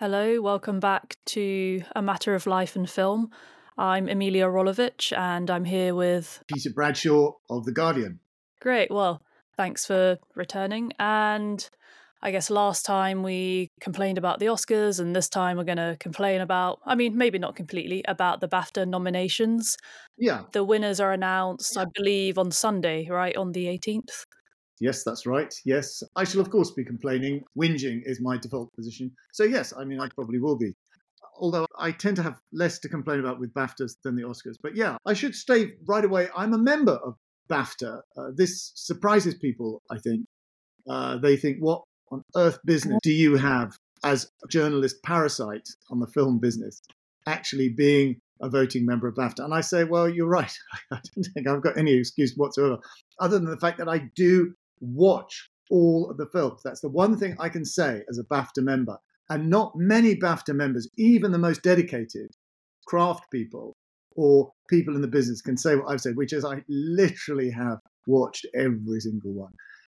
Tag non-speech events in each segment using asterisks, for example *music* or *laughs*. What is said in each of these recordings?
Hello, welcome back to A Matter of Life and Film. I'm Emilia Rolewicz and I'm here with Peter Bradshaw of The Guardian. Great, well, thanks for returning. And I guess last time we complained about the Oscars, and this time we're going to complain about, I mean, maybe not completely, about the BAFTA nominations. Yeah. The winners are announced, I believe, on Sunday, right? On the 18th. Yes, that's right. Yes. I shall, of course, be complaining. Whinging is my default position. So, yes, I mean, I probably will be. Although I tend to have less to complain about with BAFTAs than the Oscars. But yeah, I should state right away I'm a member of BAFTA. Uh, this surprises people, I think. Uh, they think, what on earth business do you have as a journalist parasite on the film business actually being a voting member of BAFTA? And I say, well, you're right. *laughs* I don't think I've got any excuse whatsoever, other than the fact that I do watch all of the films. That's the one thing I can say as a BAFTA member. And not many BAFTA members, even the most dedicated craft people or people in the business, can say what I've said, which is I literally have watched every single one.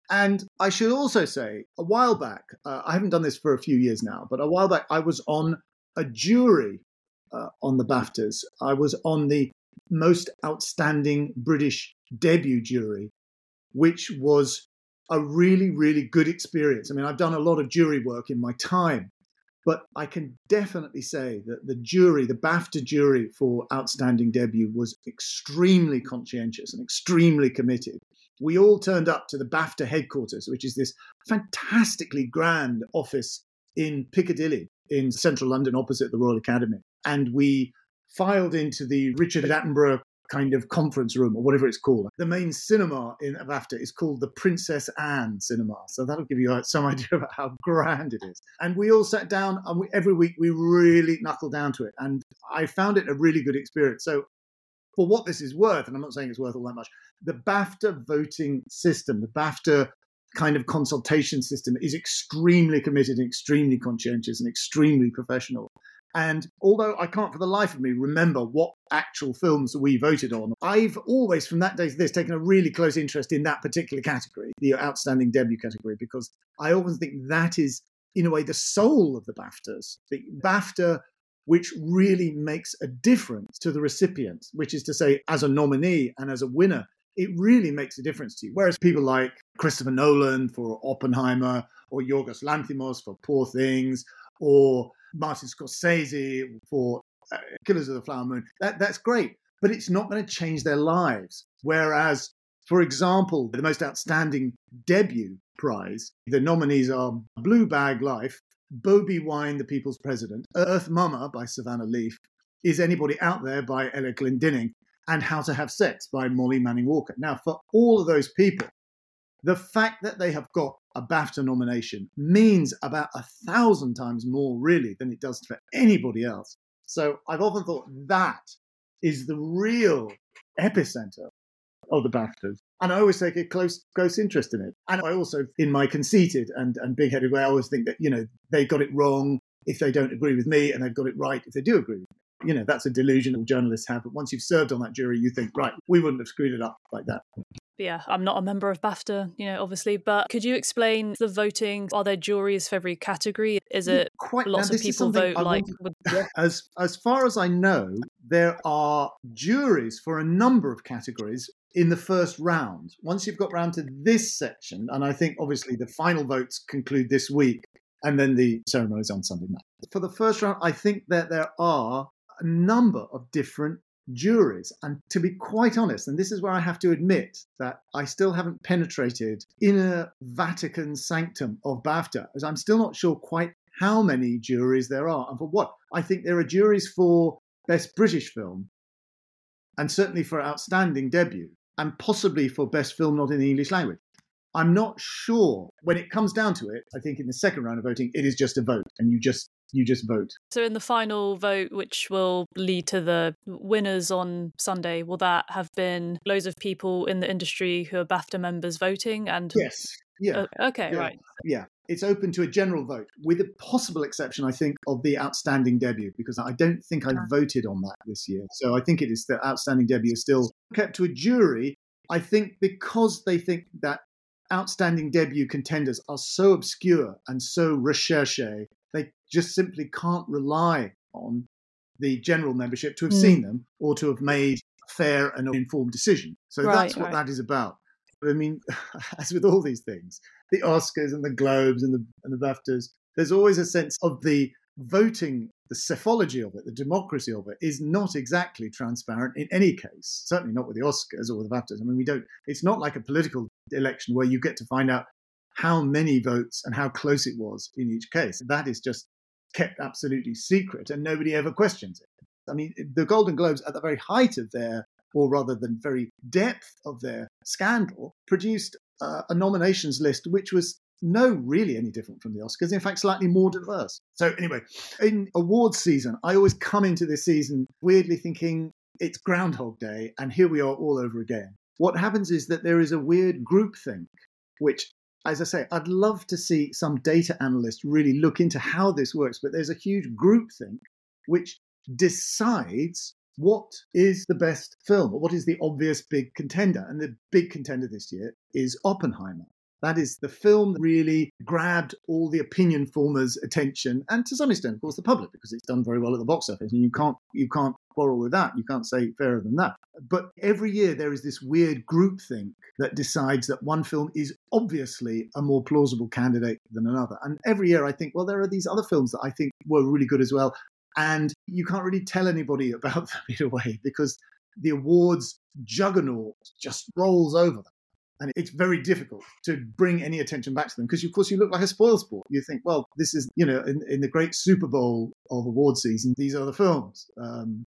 And I should also say, a while back, uh, I haven't done this for a few years now, but a while back, I was on a jury uh, on the BAFTAs. I was on the most outstanding British debut jury, which was a really, really good experience. I mean, I've done a lot of jury work in my time, but I can definitely say that the jury, the BAFTA jury for Outstanding Debut, was extremely conscientious and extremely committed. We all turned up to the BAFTA headquarters, which is this fantastically grand office in Piccadilly in central London opposite the Royal Academy. And we filed into the Richard Attenborough kind of conference room or whatever it's called. The main cinema in BAFTA is called the Princess Anne Cinema. So that'll give you uh, some *laughs* idea about how grand it is. And we all sat down and we, every week we really knuckled down to it. And I found it a really good experience. So for what this is worth, and I'm not saying it's worth all that much, the BAFTA voting system, the BAFTA kind of consultation system is extremely committed and extremely conscientious and extremely professional. And although I can't for the life of me remember what actual films we voted on, I've always, from that day to this, taken a really close interest in that particular category, the outstanding debut category, because I always think that is, in a way, the soul of the BAFTAs. The BAFTA which really makes a difference to the recipient, which is to say, as a nominee and as a winner, it really makes a difference to you. Whereas people like Christopher Nolan for Oppenheimer, or Yorgos Lanthimos for Poor Things, or Martin Scorsese for uh, Killers of the Flower Moon. That, that's great, but it's not going to change their lives. Whereas, for example, the most outstanding debut prize, the nominees are Blue Bag Life, Bobi Wine, The People's President, Earth Mama by Savannah Leaf, Is Anybody Out There by Ella Glendinning, and How to Have Sex by Molly Manning Walker. Now, for all of those people, the fact that they have got a BAFTA nomination means about a thousand times more, really, than it does for anybody else. So I've often thought that is the real epicenter of the BAFTAs. And I always take a close, close interest in it. And I also, in my conceited and, and big headed way, I always think that, you know, they've got it wrong if they don't agree with me, and they've got it right if they do agree with me you know that's a delusion that journalists have but once you've served on that jury you think right we wouldn't have screwed it up like that yeah, I'm not a member of BAFTA, you know, obviously, but could you explain the voting? Are there juries for every category? Is it Quite, lots of people vote like *laughs* as as far as I know, there are juries for a number of categories in the first round. Once you've got round to this section, and I think obviously the final votes conclude this week, and then the ceremony is on Sunday night. For the first round, I think that there are a number of different juries. And to be quite honest, and this is where I have to admit that I still haven't penetrated inner Vatican sanctum of BAFTA, as I'm still not sure quite how many juries there are and for what. I think there are juries for Best British Film, and certainly for Outstanding Debut, and possibly for Best Film Not in the English Language. I'm not sure. When it comes down to it, I think in the second round of voting, it is just a vote, and you just you just vote. So, in the final vote, which will lead to the winners on Sunday, will that have been loads of people in the industry who are BAFTA members voting? And yes, yeah, uh, okay, yeah. right, yeah. It's open to a general vote, with a possible exception, I think, of the outstanding debut, because I don't think I voted on that this year. So I think it is the outstanding debut is still kept to a jury. I think because they think that outstanding debut contenders are so obscure and so recherche just simply can't rely on the general membership to have Mm. seen them or to have made a fair and informed decision. So Right, that's what right. that is about. I mean, *laughs* as with all these things, the Oscars and the Globes and the and the BAFTAs, there's always a sense of the voting, the psephology of it, the democracy of it, is not exactly transparent in any case. Certainly not with the Oscars or the BAFTAs. I mean, we don't. It's not like a political election where you get to find out how many votes and how close it was in each case. That is just kept absolutely secret, and nobody ever questions it. I mean, the Golden Globes, at the very height of their, or rather than very depth of their scandal, produced uh, a nominations list which was no really any different from the Oscars. In fact, slightly more diverse. So anyway, in awards season, I always come into this season weirdly thinking it's Groundhog Day, and here we are all over again. What happens is that there is a weird groupthink, which as I say, I'd love to see some data analyst really look into how this works, but there's a huge groupthink which decides what is the best film or what is the obvious big contender. And the big contender this year is Oppenheimer. That is the film really grabbed all the opinion formers' attention, and to some extent, of course, the public, because it's done very well at the box office, and you can't you can't quarrel with that. You can't say fairer than that. But every year there is this weird groupthink that decides that one film is obviously a more plausible candidate than another. And every year I think, well, there are these other films that I think were really good as well, and you can't really tell anybody *laughs* about them in a way because the awards juggernaut just rolls over them. And it's very difficult to bring any attention back to them because, of course, you look like a spoil sport. You think, well, this is, you know, in, in the great Super Bowl of award season, these are the films. Um,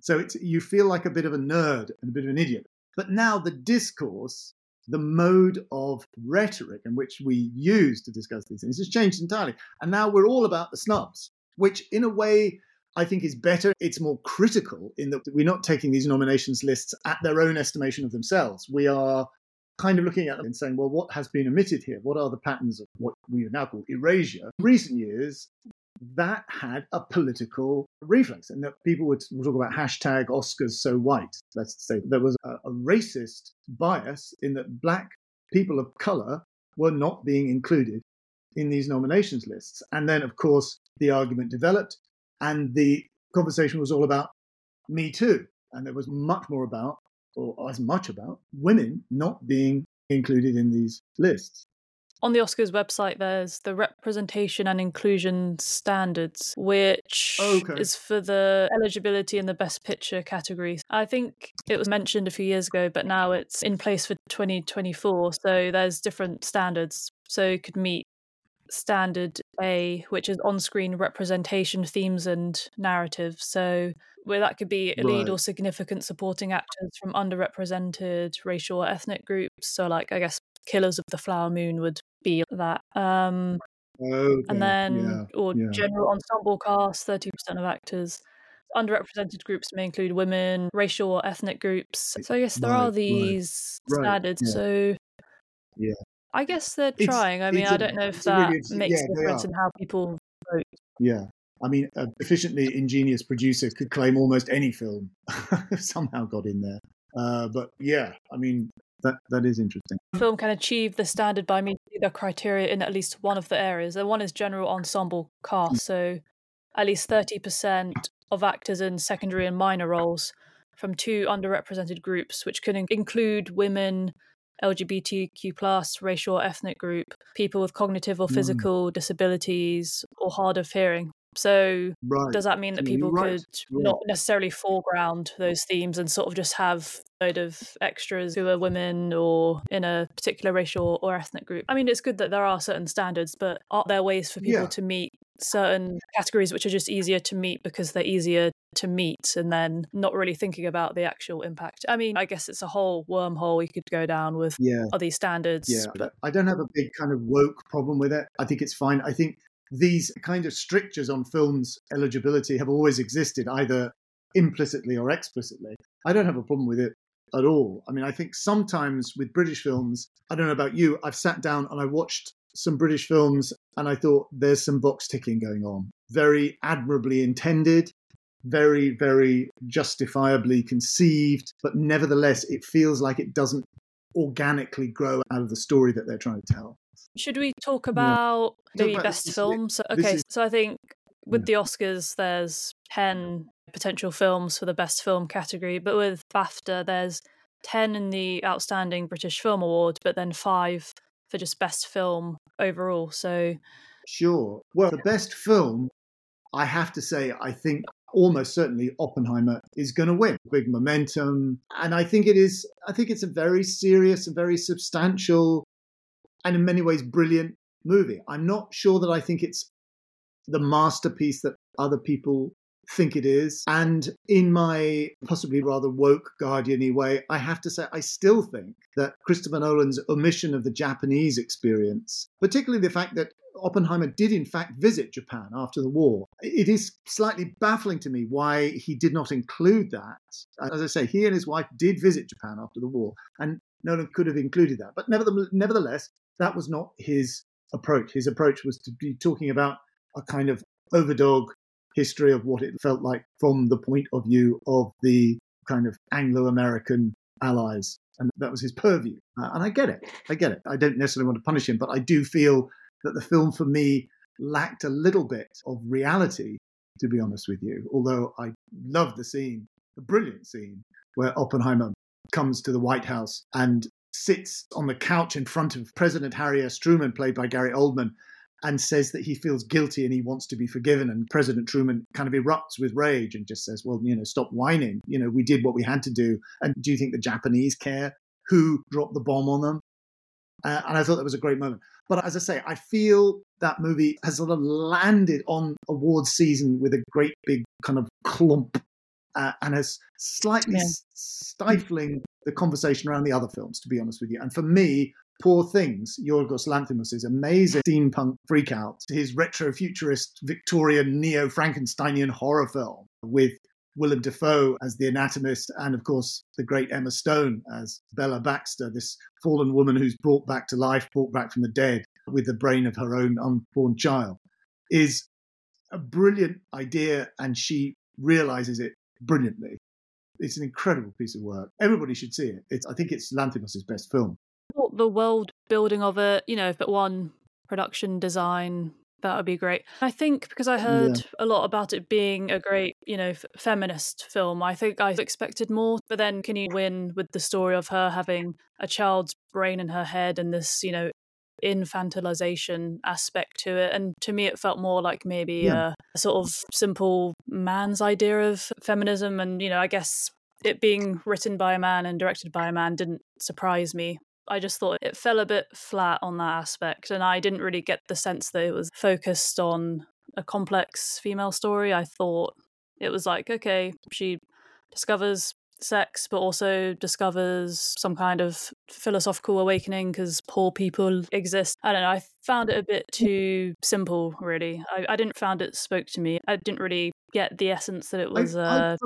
so it's, you feel like a bit of a nerd and a bit of an idiot. But now the discourse, the mode of rhetoric in which we use to discuss these things has changed entirely. And now we're all about the snubs, which in a way I think is better. It's more critical in that we're not taking these nominations lists at their own estimation of themselves. We are kind of looking at them and saying, well, what has been omitted here? What are the patterns of what we now call erasure? In recent years, that had a political reflex, and that people would talk about hashtag Oscars so white. Let's say there was a, a racist bias in that black people of color were not being included in these nominations lists. And then, of course, the argument developed, and the conversation was all about Me Too. And there was much more about, or as much about, women not being included in these lists. On the Oscars website, there's the representation and inclusion standards, which Okay. is for the eligibility in the Best Picture categories. I think it was mentioned a few years ago, but now it's in place for 2024. So there's different standards. So you could meet standard A, which is on screen representation, themes, and narrative. So where that could be a lead or significant supporting actors from underrepresented racial or ethnic groups. So, like, I guess Killers of the Flower Moon would be that. Um, Okay. and then, yeah, or yeah. general ensemble cast, 30% of actors. Underrepresented groups may include women, racial or ethnic groups. So I guess there Right, are these right, standards. yeah. So Yeah. I guess they're It's- trying. I mean, I don't know if it's a really that makes a difference in how people vote. Yeah. I mean, a efficiently ingenious producer could claim almost any film *laughs* somehow got in there. Uh, but yeah, I mean, that that is interesting. Film can achieve the standard by meeting the criteria in at least one of the areas. And one is general ensemble cast, so at least 30% of actors in secondary and minor roles from two underrepresented groups, which can include women, LGBTQ plus, racial or ethnic group, people with cognitive or Mm. physical disabilities, or hard of hearing. So Right. does that mean that people right. could Right. not necessarily foreground those themes and sort of just have a load of extras who are women or in a particular racial or ethnic group? I mean, it's good that there are certain standards, but are there ways for people Yeah. to meet certain categories which are just easier to meet because they're easier to meet and then not really thinking about the actual impact? I mean, I guess it's a whole wormhole we could go down with Yeah. are these standards, Yeah, but I don't have a big kind of woke problem with it. I think it's fine. I think these kind of strictures on films' eligibility have always existed, either implicitly or explicitly. I don't have a problem with it at all. I mean, I think sometimes with British films, I don't know about you, I've sat down and I watched some British films and I thought there's some box ticking going on. Very admirably intended, very, very justifiably conceived, but nevertheless, it feels like it doesn't organically grow out of the story that they're trying to tell. Should we talk about maybe about- best this is- film? So, this okay, is- so I think with the Oscars, there's 10 potential films for the best film category, but with BAFTA, there's 10 in the Outstanding British Film Award, but then five for just best film overall. So, sure. Well, the best film, I have to say, I think almost certainly Oppenheimer is going to win. Big momentum, and I think it is. I think it's a very serious and very substantial, and in many ways brilliant movie. I'm not sure that I think it's the masterpiece that other people think it is. And in my possibly rather woke guardiany way, I have to say I still think that Christopher Nolan's omission of the Japanese experience, particularly the fact that Oppenheimer did in fact visit Japan after the war. It is slightly baffling to me why he did not include that. As I say, he and his wife did visit Japan after the war, and Nolan could have included that. But nevertheless, that was not his approach. His approach was to be talking about a kind of overdog history of what it felt like from the point of view of the kind of Anglo American allies. And that was his purview. Uh, and I get it. I get it. I don't necessarily want to punish him, but I do feel that the film for me lacked a little bit of reality, to be honest with you. Although I love the scene, the brilliant scene where Oppenheimer comes to the White House and sits on the couch in front of President Harry S. Truman, played by Gary Oldman, and says that he feels guilty and he wants to be forgiven. And President Truman kind of erupts with rage and just says, Well, you know, stop whining. You know, we did what we had to do. And do you think the Japanese care who dropped the bomb on them? Uh, and I thought that was a great moment. But as I say, I feel that movie has sort of landed on awards season with a great big kind of clump uh, and has slightly yeah. stifling the conversation around the other films, to be honest with you. And for me, Poor Things, Yorgos Lanthimos' amazing steampunk freakout, his retro-futurist Victorian neo-Frankensteinian horror film with Willem Dafoe as the anatomist, and of course the great Emma Stone as Bella Baxter, this fallen woman who's brought back to life, brought back from the dead with the brain of her own unborn child, is a brilliant idea, and she realizes it brilliantly. It's an incredible piece of work. Everybody should see it. It's, I think it's Lanthimos' best film the world building of it, you know, if it won production design, that would be great. I think because I heard yeah. a lot about it being a great, you know, f- feminist film, I think I expected more. But then, can you win with the story of her having a child's brain in her head and this, you know, infantilization aspect to it? And to me, it felt more like maybe yeah. a, a sort of simple man's idea of feminism. And, you know, I guess it being written by a man and directed by a man didn't surprise me. I just thought it fell a bit flat on that aspect. And I didn't really get the sense that it was focused on a complex female story. I thought it was like, okay, she discovers sex, but also discovers some kind of philosophical awakening because poor people exist. I don't know. I found it a bit too simple, really. I, I didn't found it spoke to me. I didn't really get the essence that it was. I, uh,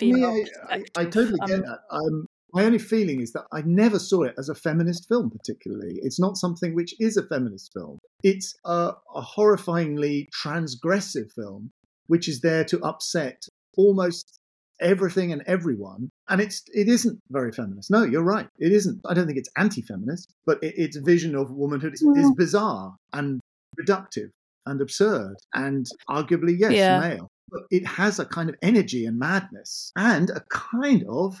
me, I, I, totally get um, that. Um, my only feeling is that I never saw it as a feminist film, particularly. It's not something which is a feminist film. It's a, a horrifyingly transgressive film, which is there to upset almost everything and everyone. And it's it isn't very feminist. No, you're right. It isn't. I don't think it's anti-feminist, but it, its vision of womanhood is, is, bizarre and reductive and absurd and arguably yes, yeah. male. But it has a kind of energy and madness and a kind of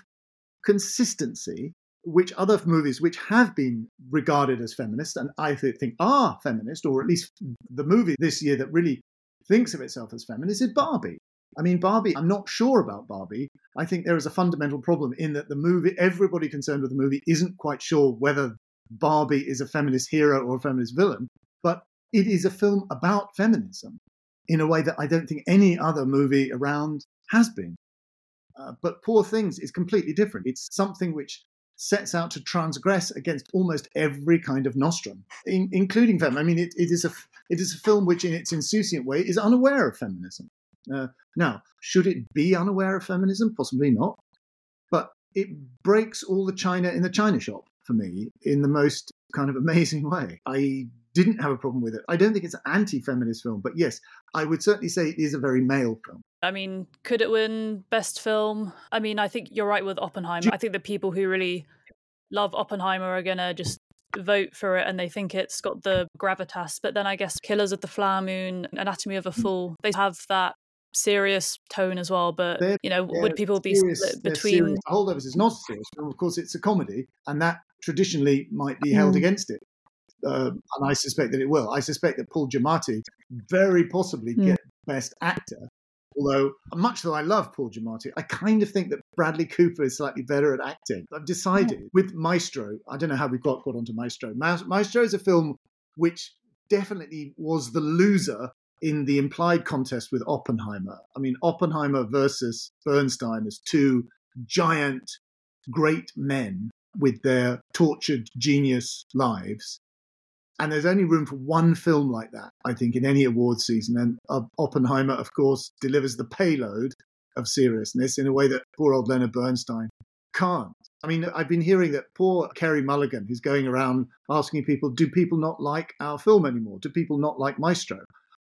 consistency which other movies which have been regarded as feminist and I think are feminist, or at least the movie this year that really thinks of itself as feminist is Barbie. I mean, Barbie, I'm not sure about Barbie. I think there is a fundamental problem in that the movie, everybody concerned with the movie isn't quite sure whether Barbie is a feminist hero or a feminist villain, but it is a film about feminism in a way that I don't think any other movie around has been. Uh, but Poor Things is completely different. It's something which sets out to transgress against almost every kind of nostrum, in, including feminism. I mean, it, it is a it is a film which, in its insouciant way, is unaware of feminism. Uh, now, should it be unaware of feminism? Possibly not. But it breaks all the china in the china shop for me in the most kind of amazing way. I didn't have a problem with it. I don't think it's an anti-feminist film, but yes, I would certainly say it is a very male film. I mean, could it win best film? I mean, I think you're right with Oppenheimer. I think the people who really love Oppenheimer are going to just vote for it and they think it's got the gravitas. But then I guess Killers of the Flower Moon, Anatomy of a mm. Fall, they have that serious tone as well. But they're, you know, would people be split between? Holdovers is not serious. Of course, it's a comedy, and that traditionally might be held mm. against it. Uh, and I suspect that it will. I suspect that Paul Giamatti very possibly mm. get Best Actor. Although, much though I love Paul Giamatti, I kind of think that Bradley Cooper is slightly better at acting. I've decided mm. with Maestro. I don't know how we got got onto Maestro. Maestro is a film which definitely was the loser in the implied contest with Oppenheimer. I mean, Oppenheimer versus Bernstein as two giant, great men with their tortured genius lives. And there's only room for one film like that, I think, in any award season. And uh, Oppenheimer, of course, delivers the payload of seriousness in a way that poor old Leonard Bernstein can't. I mean, I've been hearing that poor Carey Mulligan, is going around asking people, do people not like our film anymore? Do people not like Maestro?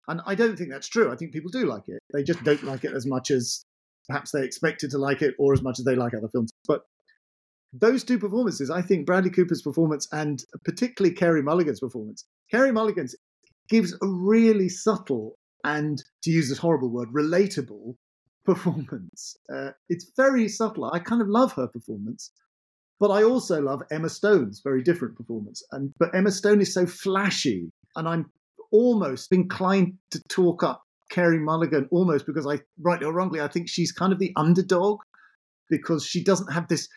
And I don't think that's true. I think people do like it. They just don't like it as much as perhaps they expected to like it or as much as they like other films. But those two performances, I think Bradley Cooper's performance and particularly Carey Mulligan's performance, Carey Mulligan's gives a really subtle and, to use this horrible word, relatable *laughs* performance. Uh, it's very subtle. I kind of love her performance. But I also love Emma Stone's very different performance. And but Emma Stone is so flashy, and I'm almost inclined to talk up Carey Mulligan almost because I, rightly or wrongly, I think she's kind of the underdog because she doesn't have this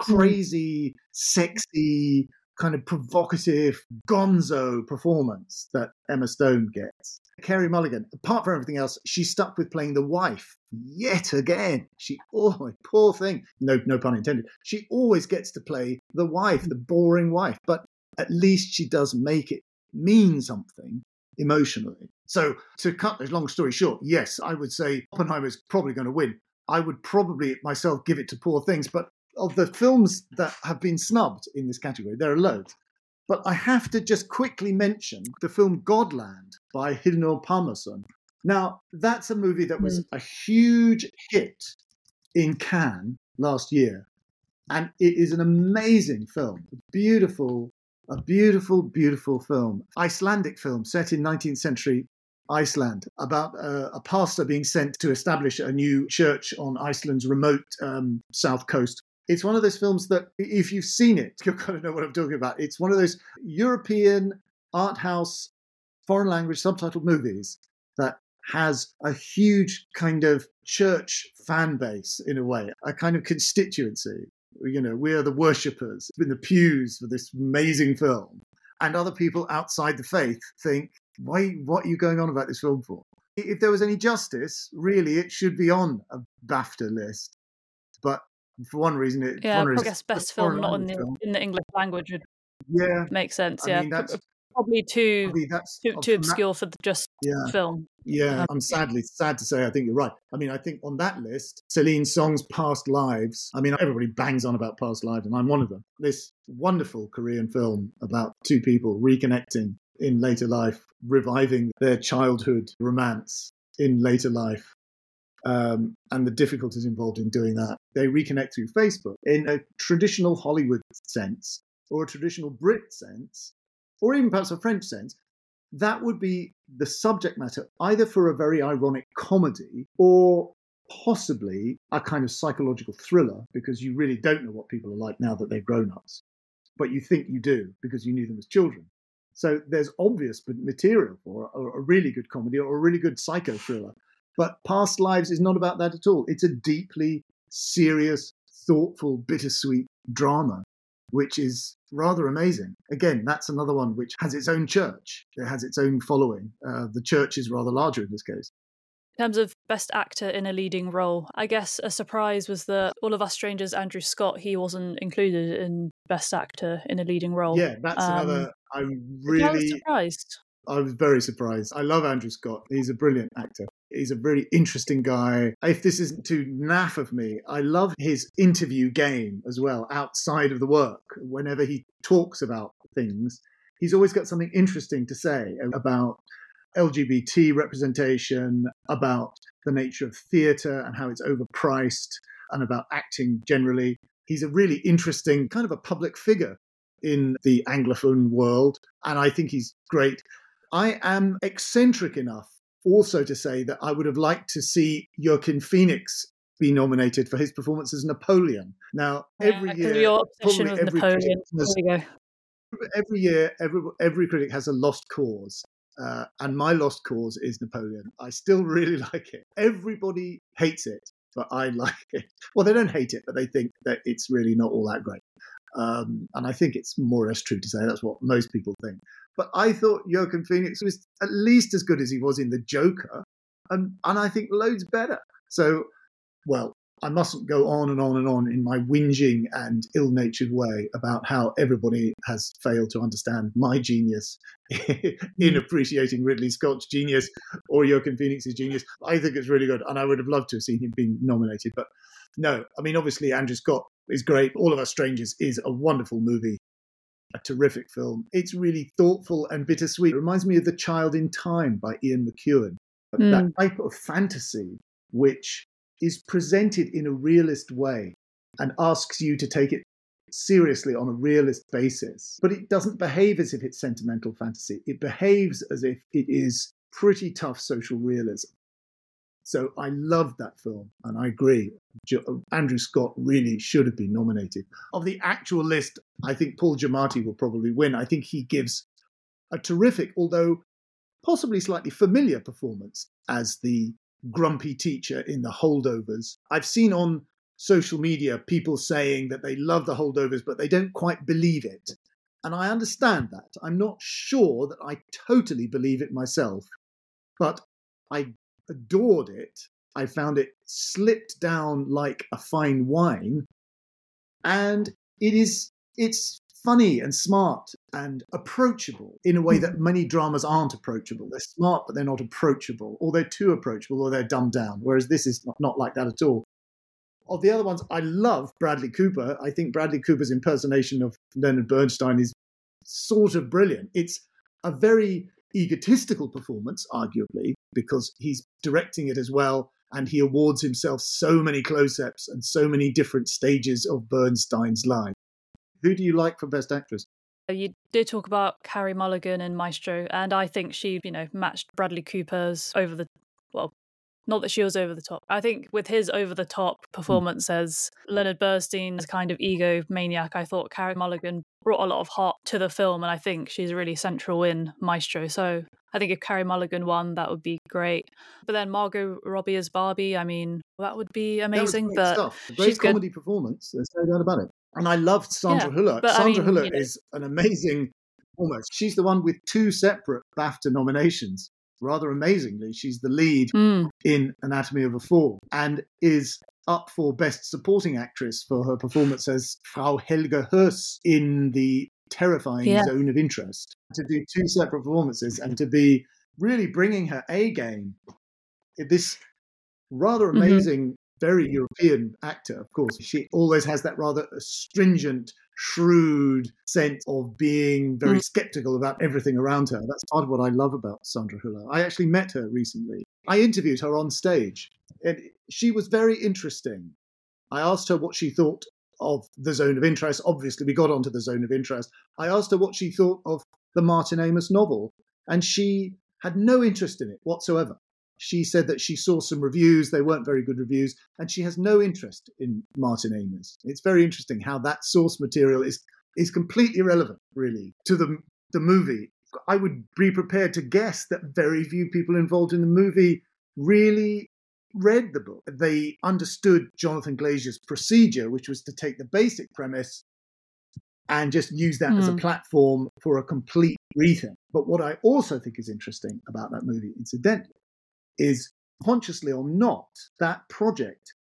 hmm. crazy, sexy, kind of provocative gonzo performance that Emma Stone gets. Carey Mulligan, apart from everything else, she's stuck with playing the wife yet again. She, oh, my poor thing. No, no pun intended. She always gets to play the wife, the boring wife, but at least she does make it mean something emotionally. So, to cut this long story short, yes, I would say Oppenheimer is probably going to win. I would probably myself give it to Poor Things, but of the films that have been snubbed in this category, there are loads. But I have to just quickly mention the film Godland by Hlynur Pálmason. Now, that's a movie that was mm. a huge hit in Cannes last year. And it is an amazing film, beautiful a beautiful, beautiful film, Icelandic film set in 19th century Iceland about uh, a pastor being sent to establish a new church on Iceland's remote um, south coast. It's one of those films that, if you've seen it, *laughs* you're going to know what I'm talking about. It's one of those European art house, foreign language subtitled movies that has a huge kind of church fan base in a way, a kind of constituency you know, we are the worshippers in the pews for this amazing film. And other people outside the faith think, why, what are you going on about this film for? If there was any justice, really, it should be on a BAFTA list. But for one reason, it, yeah, I guess best film not in the, in the English language would yeah make sense. I yeah, mean, probably too that's, too, too obscure that, for the just yeah, film. Yeah, um, I'm sadly sad to say I think you're right. I mean, I think on that list, Celine Song's Past Lives. I mean, everybody bangs on about Past Lives, and I'm one of them. This wonderful Korean film about two people reconnecting in later life, reviving their childhood romance in later life. Um, and the difficulties involved in doing that. They reconnect through Facebook in a traditional Hollywood sense or a traditional Brit sense or even perhaps a French sense, that would be the subject matter either for a very ironic comedy or possibly a kind of psychological thriller because you really don't know what people are like now that they're grown ups, but you think you do because you knew them as children. So there's obvious material for a, a really good comedy or a really good psycho thriller. But Past Lives is not about that at all. It's a deeply serious, thoughtful, bittersweet drama which is rather amazing. Again, that's another one which has its own church. It has its own following. Uh, the church is rather larger in this case. In terms of best actor in a leading role, I guess a surprise was that All of Us Strangers, Andrew Scott, he wasn't included in best actor in a leading role. Yeah, that's um, another. I'm really surprised. I was very surprised. I love Andrew Scott. He's a brilliant actor. He's a really interesting guy. If this isn't too naff of me, I love his interview game as well, outside of the work. Whenever he talks about things, he's always got something interesting to say about LGBT representation, about the nature of theatre and how it's overpriced, and about acting generally. He's a really interesting kind of a public figure in the Anglophone world, and I think he's great. I am eccentric enough also to say that I would have liked to see Joaquin Phoenix be nominated for his performance as Napoleon. Now, every yeah, year, your obsession with Napoleon. Has, every year, every every critic has a lost cause, uh, and my lost cause is Napoleon. I still *laughs* really like it. Everybody hates it, but I *laughs* like it. Well, they don't hate it, but they think that it's really not all that great. Um, and I think it's more or less true to say that's what most people think. But I thought Joaquin Phoenix was at least as good as he was in The Joker, and, and I think loads better. So, well, I mustn't go on and on and on in my whinging and ill natured way about how everybody has failed to understand my genius *laughs* in hmm. appreciating Ridley Scott's genius or Joaquin Phoenix's genius. I think it's really good, and I would have loved to have seen him being nominated. But no, I mean, obviously, Andrew Scott is great. All of Us Strangers is a wonderful movie, a terrific film. It's really thoughtful and bittersweet. It reminds me of The Child in Time by Ian McEwan. Mm. That type of fantasy which is presented in a realist way and asks you to take it seriously on a realist basis. But it doesn't behave as if it's sentimental fantasy. It behaves as if it is pretty tough social realism. So I loved that film, and I agree. Andrew Scott really should have been nominated. Of the actual list, I think Paul Giamatti will probably win. I think he gives a terrific, although possibly slightly familiar performance as the grumpy teacher in the holdovers. I've seen on social media people saying that they love the holdovers, but they don't quite believe it. And I understand that. I'm not sure that I totally believe it myself, but I adored it. I found it slipped down like a fine wine. And it is it's funny and smart and approachable in a way that many dramas aren't approachable. They're smart, but they're not approachable, or they're too approachable, or they're dumbed down. Whereas this is not, not like that at all. Of the other ones, I love Bradley Cooper. I think Bradley Cooper's impersonation of Leonard Bernstein is sort of brilliant. It's a very egotistical performance, arguably, because he's directing it as well. And he awards himself so many close ups and so many different stages of Bernstein's life. Who do you like for Best Actress? You did talk about Carey Mulligan and Maestro, and I think she, you know, matched Bradley Cooper's over the well, not that she was over the top. I think with his over the top hmm. performance as Leonard Bernstein's kind of ego maniac, I thought Carey Mulligan brought a lot of heart to the film, and I think she's really central in Maestro. So I think if Carey Mulligan won, that would be great. But then Margot Robbie as Barbie, I mean, that would be amazing. But stuff. great she's comedy good. performance. There's no doubt about it. And I loved Sandra yeah. Sandra I mean, you know, is an amazing almost. She's the one with two separate BAFTA nominations rather amazingly, she's the lead mm. in Anatomy of a Fall and is up for Best Supporting Actress for her performance as Frau Helga Höss in the terrifying yeah. Zone of Interest. To do two separate performances and to be really bringing her A game. This rather mm-hmm. amazing. Very European actor, of course. She always has that rather stringent shrewd sense of being very mm. skeptical about everything around her. That's part of what I love about Sandra Hüller. I actually met her recently. I interviewed her on stage, and she was very interesting. I asked her what she thought of the zone of interest. Obviously, we got onto the zone of interest. I asked her what she thought of the Martin Amis novel, and she had no interest in it whatsoever. She said that she saw some reviews, they weren't very good reviews, and she has no interest in Martin Amis. It's very interesting how that source material is is completely irrelevant, really, to the the movie. I would be prepared to guess that very few people involved in the movie really read the book. They understood Jonathan Glazer's procedure, which was to take the basic premise and just use that mm. as a hmm. platform for a complete rethink. But what I also think is interesting about that movie, incidentally, is consciously or not, that project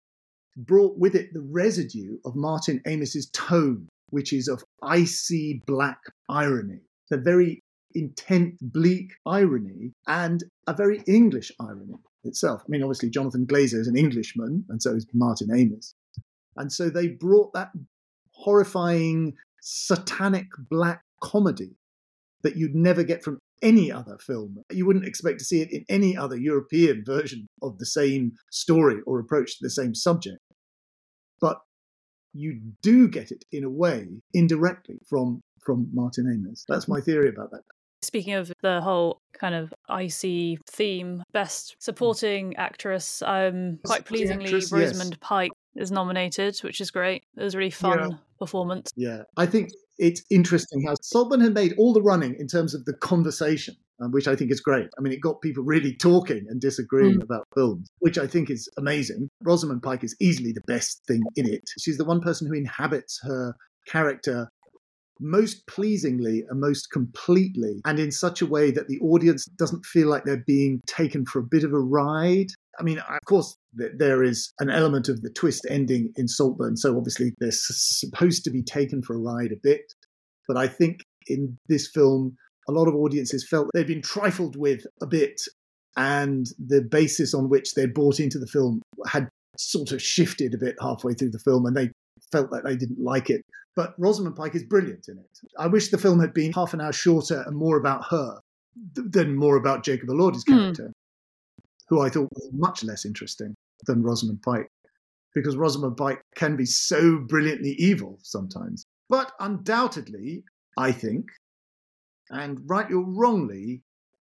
brought with it the residue of Martin Amis's tone, which is of icy black irony, the very intense, bleak irony, and a very English irony itself. I mean, obviously, Jonathan Glazer is an Englishman, and so is Martin Amis. And so they brought that horrifying, satanic black comedy that you'd never get from any other film. You wouldn't expect to see it in any other European version of the same story or approach to the same subject. But you do get it in a way indirectly from from Martin Amis. That's my theory about that. Speaking of the whole kind of icy theme, best supporting actress, um, quite pleasingly, actress, Rosamund yes. Pike is nominated, which is great. It was a really fun Yeah. performance. Yeah, I think it's interesting how Saltburn had made all the running in terms of the conversation, um, which I think is great. I mean, it got people really talking and disagreeing Mm. about films, which I think is amazing. Rosamund Pike is easily the best thing in it. She's the one person who inhabits her character most pleasingly and most completely, and in such a way that the audience doesn't feel like they're being taken for a bit of a ride. I mean, of course, there is an element of the twist ending in Saltburn, so obviously they're supposed to be taken for a ride a bit. But I think in this film, a lot of audiences felt they'd been trifled with a bit, and the basis on which they'd bought into the film had sort of shifted a bit halfway through the film, and they felt like they didn't like it. But Rosamund Pike is brilliant in it. I wish the film had been half an hour shorter and more about her th- than more about Jacob Elordi's Hmm. character, who I thought was much less interesting than Rosamund Pike, because Rosamund Pike can be so brilliantly evil sometimes. But undoubtedly, I think, and rightly or wrongly,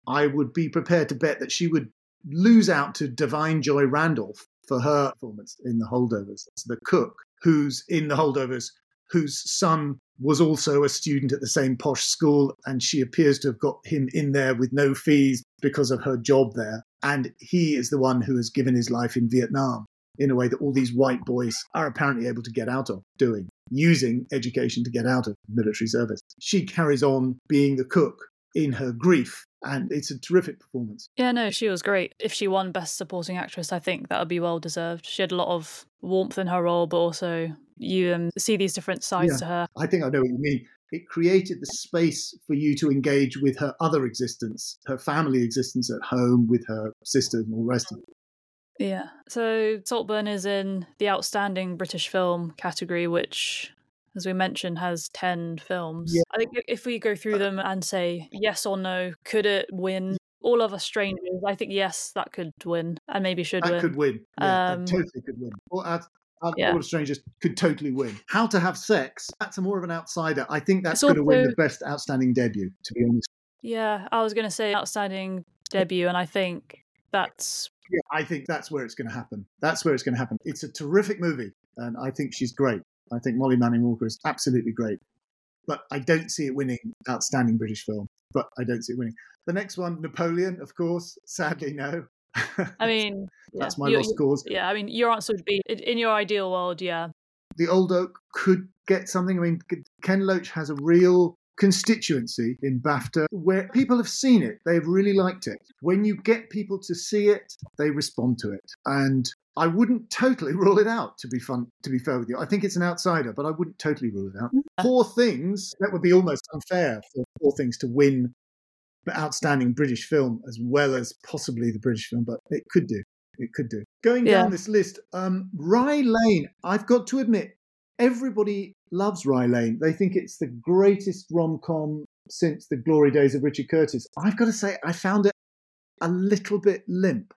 I would be prepared to bet that she would lose out to Da'Vine Joy Randolph for her performance in The Holdovers. The cook who's in The Holdovers, whose son was also a student at the same posh school, and she appears to have got him in there with no fees because of her job there. And he is the one who has given his life in Vietnam in a way that all these white boys are apparently able to get out of doing, using education to get out of military service. She carries on being the cook in her grief, and it's a terrific performance. Yeah, no, she was great. If she won Best Supporting Actress, I think that would be well deserved. She had a lot of warmth in her role, but also you um, see these different sides Yeah. to her. I think I know what you mean. It created the space for you to engage with her other existence, her family existence at home with her sister and all the rest of it. Yeah. So Saltburn is in the Outstanding British Film category, which, as we mentioned, has 10 films. Yeah. I think if we go through them and say yes or no, could it win? All Other Strangers, I think yes, that could win and maybe should That win. could win. Yeah, Um, totally could win. Or out, out yeah. All of Strangers could totally win. How to Have Sex, that's a more of an outsider. I think that's going to win the best outstanding debut, to be honest. Yeah, I was going to say Outstanding Debut, and I think that's Yeah, I think that's where it's going to happen. That's where it's going to happen. It's a terrific movie, and I think she's great. I think Molly Manning Walker is absolutely great. But I don't see it winning Outstanding British Film. But I don't see it winning. The next one, Napoleon, of course. Sadly, no. I *laughs* mean, that's yeah, my you- lost cause. Yeah, I mean, your answer would be in- in your ideal world, yeah. The Old Oak could get something. I mean, Ken Loach has a real constituency in BAFTA where people have seen it. They've really liked it. When you get people to see it, they respond to it. And I wouldn't totally *laughs* rule it out, to be fun, to be fair with you. I think it's an outsider, but I wouldn't totally rule it out. Poor Things, that would be almost unfair for Poor Things to win the outstanding British film as well as possibly the British film, but it could do. It could do. Going Yeah. down this list, um, Rye Lane, I've got to admit, everybody loves Rye Lane. They think it's the greatest rom com since the glory days of Richard Curtis. I've got to say, I found it a little bit limp.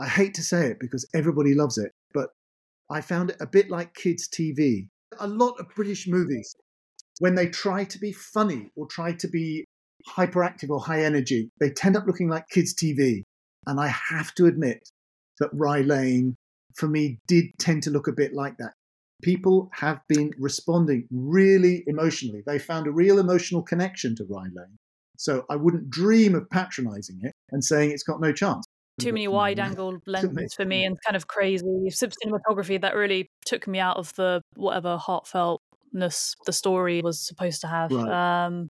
I hate to say it because everybody loves it, but I found it a bit like kids' TV. A lot of British movies, when they try to be funny or try to be hyperactive or high energy, they tend up looking like kids' TV. And I have to admit that Rye Lane, for me, did tend to look a bit like that. People have been responding really emotionally. They found a real emotional connection to Rye Lane. So I wouldn't dream of patronizing it and saying it's got no chance. Too many wide angle *laughs* lenses for me and kind of crazy cinematography that really took me out of the whatever heartfeltness the story was supposed to have. Right. Um,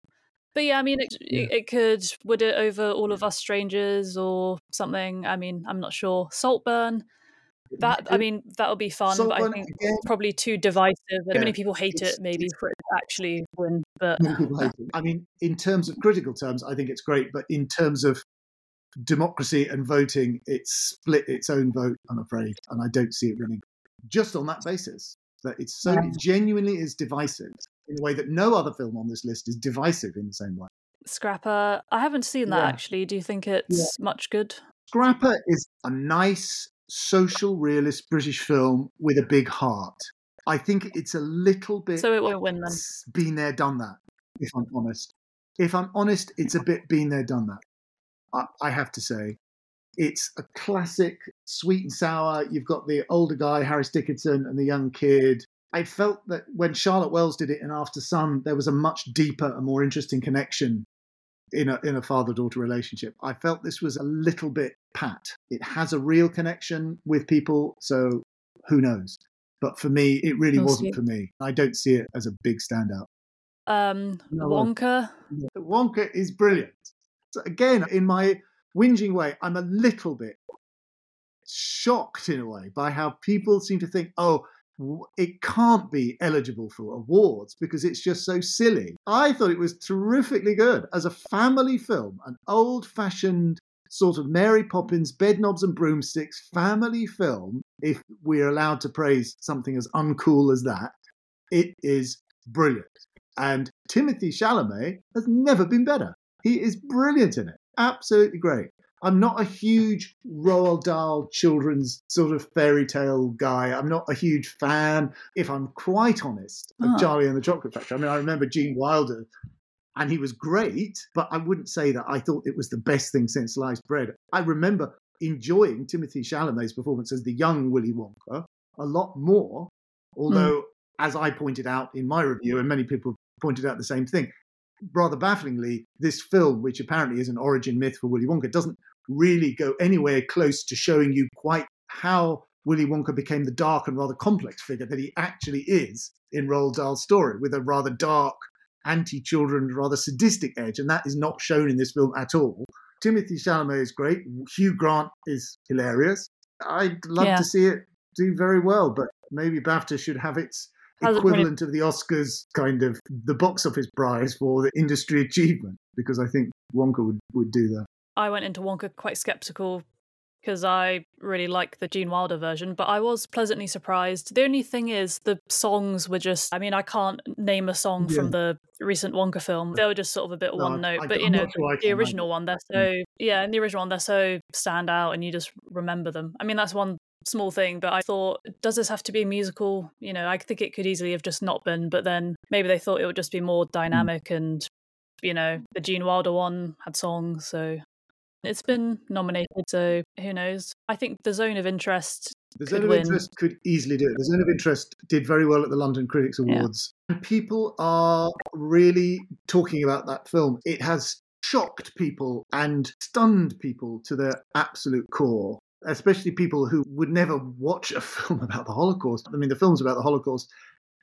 but yeah, I mean, it, Yeah. it, could would it over all of us strangers or something. I mean, I'm not sure. Saltburn. That I mean, that would be fun, but I Saltburn, think again, probably too divisive. Yeah, many people hate it, maybe for it to actually win. But many people *laughs* hate it. I mean, in terms of critical terms, I think it's great, but in terms of democracy and voting, it's split its own vote, I'm afraid, and I don't see it winning. Just on that basis, that it's so it genuinely is divisive in a way that no other film on this list is divisive in the same way. Scrapper, I haven't seen that Yeah. actually. Do you think it's much good? Scrapper is a nice social realist British film with a big heart. I think it's a little bit So it won't win then. been there, done that. if I'm honest. If I'm honest, it's a bit been there, done that. I, have to say. It's a classic sweet and sour. You've got the older guy, Harris Dickinson, and the young kid. I felt that when Charlotte Wells did it in Aftersun, there was a much deeper and more interesting connection in a in a father daughter relationship. I felt this was a little bit pat. It has a real connection with people, so who knows? But for me, it really We'll wasn't for me. I don't see it as a big standout. Um, No, Wonka. Wonka is brilliant. Again, in my whinging way, I'm a little bit shocked in a way by how people seem to think, oh, it can't be eligible for awards because it's just so silly. I thought it was terrifically good as a family film, an old fashioned sort of Mary Poppins, bedknobs and broomsticks family film. If we're allowed to praise something as uncool as that, it is brilliant. And Timothée Chalamet has never been better. He is brilliant in it. Absolutely great. I'm not a huge Roald Dahl children's sort of fairy tale guy. I'm not a huge fan, if I'm quite honest, of Ah. Charlie and the Chocolate Factory. I mean, I remember Gene Wilder, and he was great, but I wouldn't say that I thought it was the best thing since sliced bread. I remember enjoying Timothée Chalamet's performance as the young Willy Wonka a lot more, although, as I pointed out in my review, and many people pointed out the same thing, rather bafflingly, this film, which apparently is an origin myth for Willy Wonka, doesn't really go anywhere close to showing you quite how Willy Wonka became the dark and rather complex figure that he actually is in Roald Dahl's story, with a rather dark, anti-children, rather sadistic edge, and that is not shown in this film at all. Timothée Chalamet is great. Hugh Grant is hilarious. I'd love Yeah. to see it do very well, but maybe BAFTA should have its equivalent of the Oscars, kind of the box office prize for the industry achievement, because I think Wonka would, would do that. I went into Wonka quite skeptical because I really like the Gene Wilder version, but I was pleasantly surprised. The only thing is, the songs were just, I mean, I can't name a song Yeah. from the recent Wonka film. They were just sort of a bit No, one note, I- but you I'm know, sure the original one, they're so, yeah, in the original one, they're so stand out and you just remember them. I mean, that's one small thing, but I thought, does this have to be a musical? You know, I think it could easily have just not been, but then maybe they thought it would just be more mm. dynamic and, you know, the Gene Wilder one had songs, so it's been nominated, so who knows? I think the zone of interest. The could Zone of win. Interest could easily do it. The Zone of Interest did very well at the London Critics Yeah. Awards. And people are really talking about that film. It has shocked people and stunned people to their absolute core, especially people who would never watch a *laughs* film about the Holocaust. I mean, the films about the Holocaust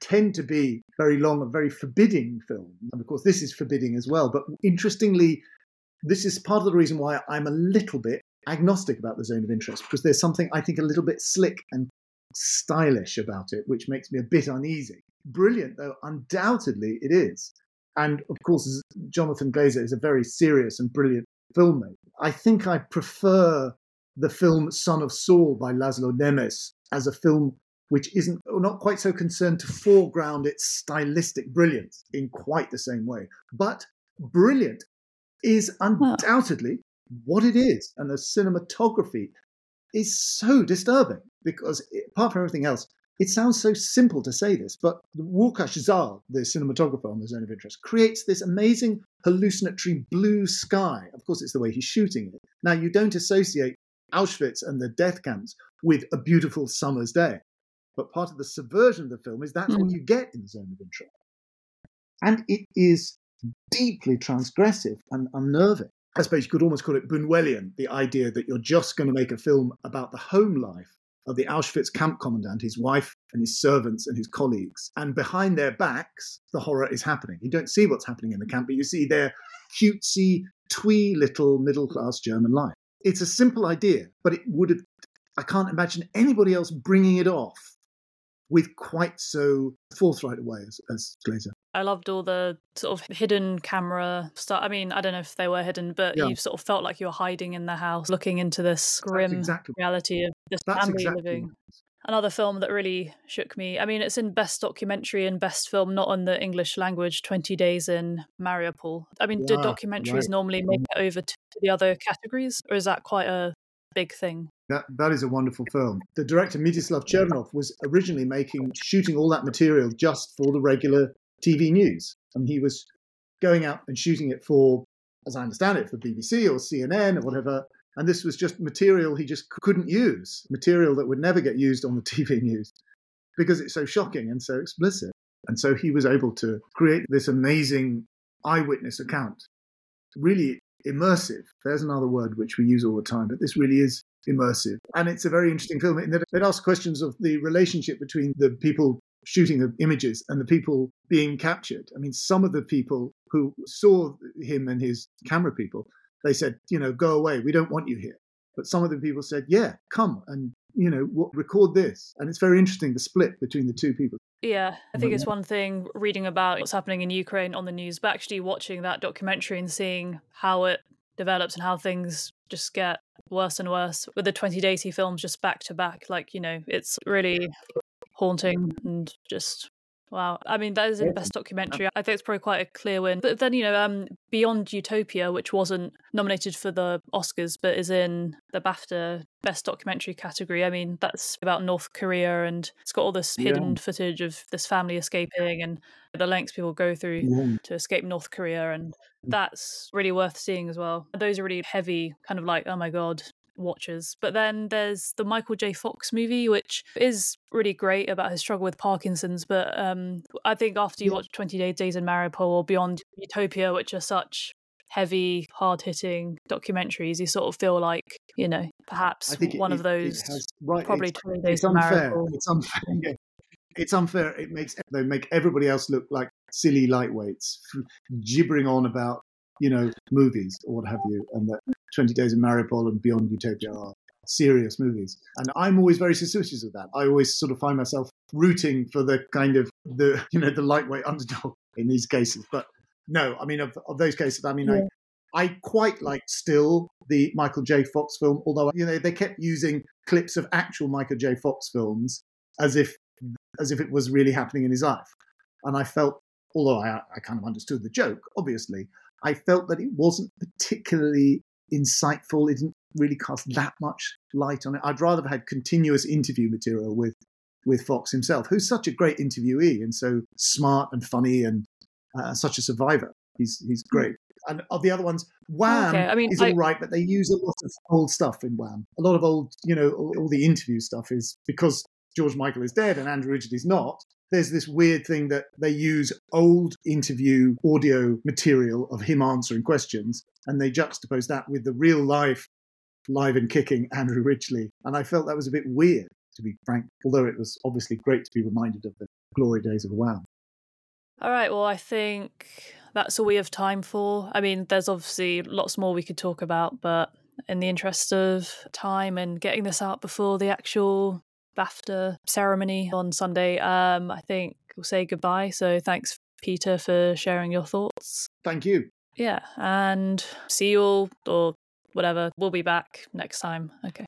tend to be very long and very forbidding films. And of course, this is forbidding as well. But interestingly, this is part of the reason why I'm a little bit agnostic about the zone of interest because there's something I think a little bit slick and stylish about it, which makes me a bit uneasy. Brilliant, though, undoubtedly it is. And of course, Jonathan Glazer is a very serious and brilliant filmmaker. I think I prefer the film Son of Saul by Laszlo Nemes as a film which isn't not quite so concerned to foreground its stylistic brilliance in quite the same way. But brilliant is undoubtedly what it is. And the cinematography is so disturbing because, apart from everything else, it sounds so simple to say this, but Łukasz Zal, the cinematographer on The Zone of Interest, creates this amazing hallucinatory blue sky. Of course, it's the way he's shooting it. Now, you don't associate Auschwitz and the death camps with a beautiful summer's day. But part of the subversion of the film is that's what Mm. you get in The Zone of Interest. And it is deeply transgressive and unnerving. I suppose you could almost call it Buñuelian, the idea that you're just going to make a film about the home life of the Auschwitz camp commandant, his wife and his servants and his colleagues. And behind their backs, the horror is happening. You don't see what's happening in the camp, but you see their cutesy, twee little middle class German life. It's a simple idea, but it would have, I can't imagine anybody else bringing it off with quite so forthright a way as, as Glazer. I loved all the sort of hidden camera stuff. I mean, I don't know if they were hidden, but Yeah. you sort of felt like you were hiding in the house, looking into this grim exactly- reality of this That's family exactly living. What it is. Another film that really shook me. I mean, it's in Best Documentary and Best Film, not on the English language, 20 Days in Mariupol. I mean, do Ah, documentaries right. normally make it over to the other categories, or is that quite a big thing? That that is a wonderful film. The director Mstyslav Chernov was originally making shooting all that material just for the regular TV news, and he was going out and shooting it for, as I understand it, for BBC or CNN or whatever. And this was just material he just couldn't use, material that would never get used on the *laughs* TV news because it's so shocking and so explicit. And so he was able to create this amazing eyewitness account, really immersive. There's another word which we use all the time, but this really is immersive. And it's a very interesting film in that it asks questions of the relationship between the people shooting the images and the people being captured. I mean, some of the people who saw him and his camera people, they said, you know, go away. We don't want you here. But some of the people said, yeah, come and, you know, record this. And it's very interesting, the split between the two people. Yeah, I think it's one thing reading about what's happening in Ukraine on the news, but actually watching that documentary and seeing how it develops and how things just get worse and worse with the 2080 films just back to back. Like, you know, it's really haunting and just Wow. I mean, that is the best documentary. Uh. I think it's probably quite a clear win. But then, you know, um, Beyond Utopia, which wasn't nominated for the Oscars, but is in the BAFTA Best Documentary category. I mean, that's about North Korea and it's got all this hidden yeah. footage of this family escaping and the lengths people go through yeah. to escape North Korea. And mm. that's really worth seeing as well. Those are really heavy, kind of like, oh my God, watchers. But then there's the Michael J. Fox movie, which is really great about his struggle with Parkinson's. But um, I think after you watch 28 Days in Mariupol or Beyond Utopia, which are such heavy, hard hitting documentaries, you sort of feel like, you know, perhaps one it, of those, has, right, probably 20 Days it's in unfair. Mariupol. It's unfair. *laughs* It's unfair. It makes they make everybody else look like silly lightweights, gibbering on about you know movies or what have you, and that 20 Days in Mariupol and Beyond Utopia are serious movies. And I'm always very suspicious of that. I always sort of find myself rooting for the kind of the *laughs* you know the lightweight underdog in these cases. But no, I mean of, of those cases, I mean yeah. I I quite like still the Michael J. Fox film, although you know they kept using clips of actual Michael J. Fox films as if as if it was really happening in his life. And I felt, although I, I kind of understood the joke, obviously, I felt that it wasn't particularly insightful. It didn't really cast that much light on it. I'd rather have had continuous interview material with with Fox himself, who's such a great interviewee and so smart and funny and uh, such a survivor. He's he's hmm. great. And of the other ones, Wham okay. I mean, is I... all right, but they use a lot of old stuff in Wham. A lot of old, you know, all, all the interview stuff is because George Michael is dead and Andrew Ridgeley is not there's this weird thing that they use old interview audio material of him answering questions and they juxtapose that with the real life, live and kicking Andrew Ridgeley. And I felt that was a bit weird, to be frank, although it was obviously great to be reminded of the glory days of WoW. All right, well, I think that's all we have time for. I mean, there's obviously lots more we could talk about, but in the interest of time and getting this out before the actual BAFTA ceremony on Sunday, um, I think we'll say goodbye. So thanks, Peter, for sharing your thoughts. Thank you. Yeah, and see you all or whatever. We'll be back next time. Okay.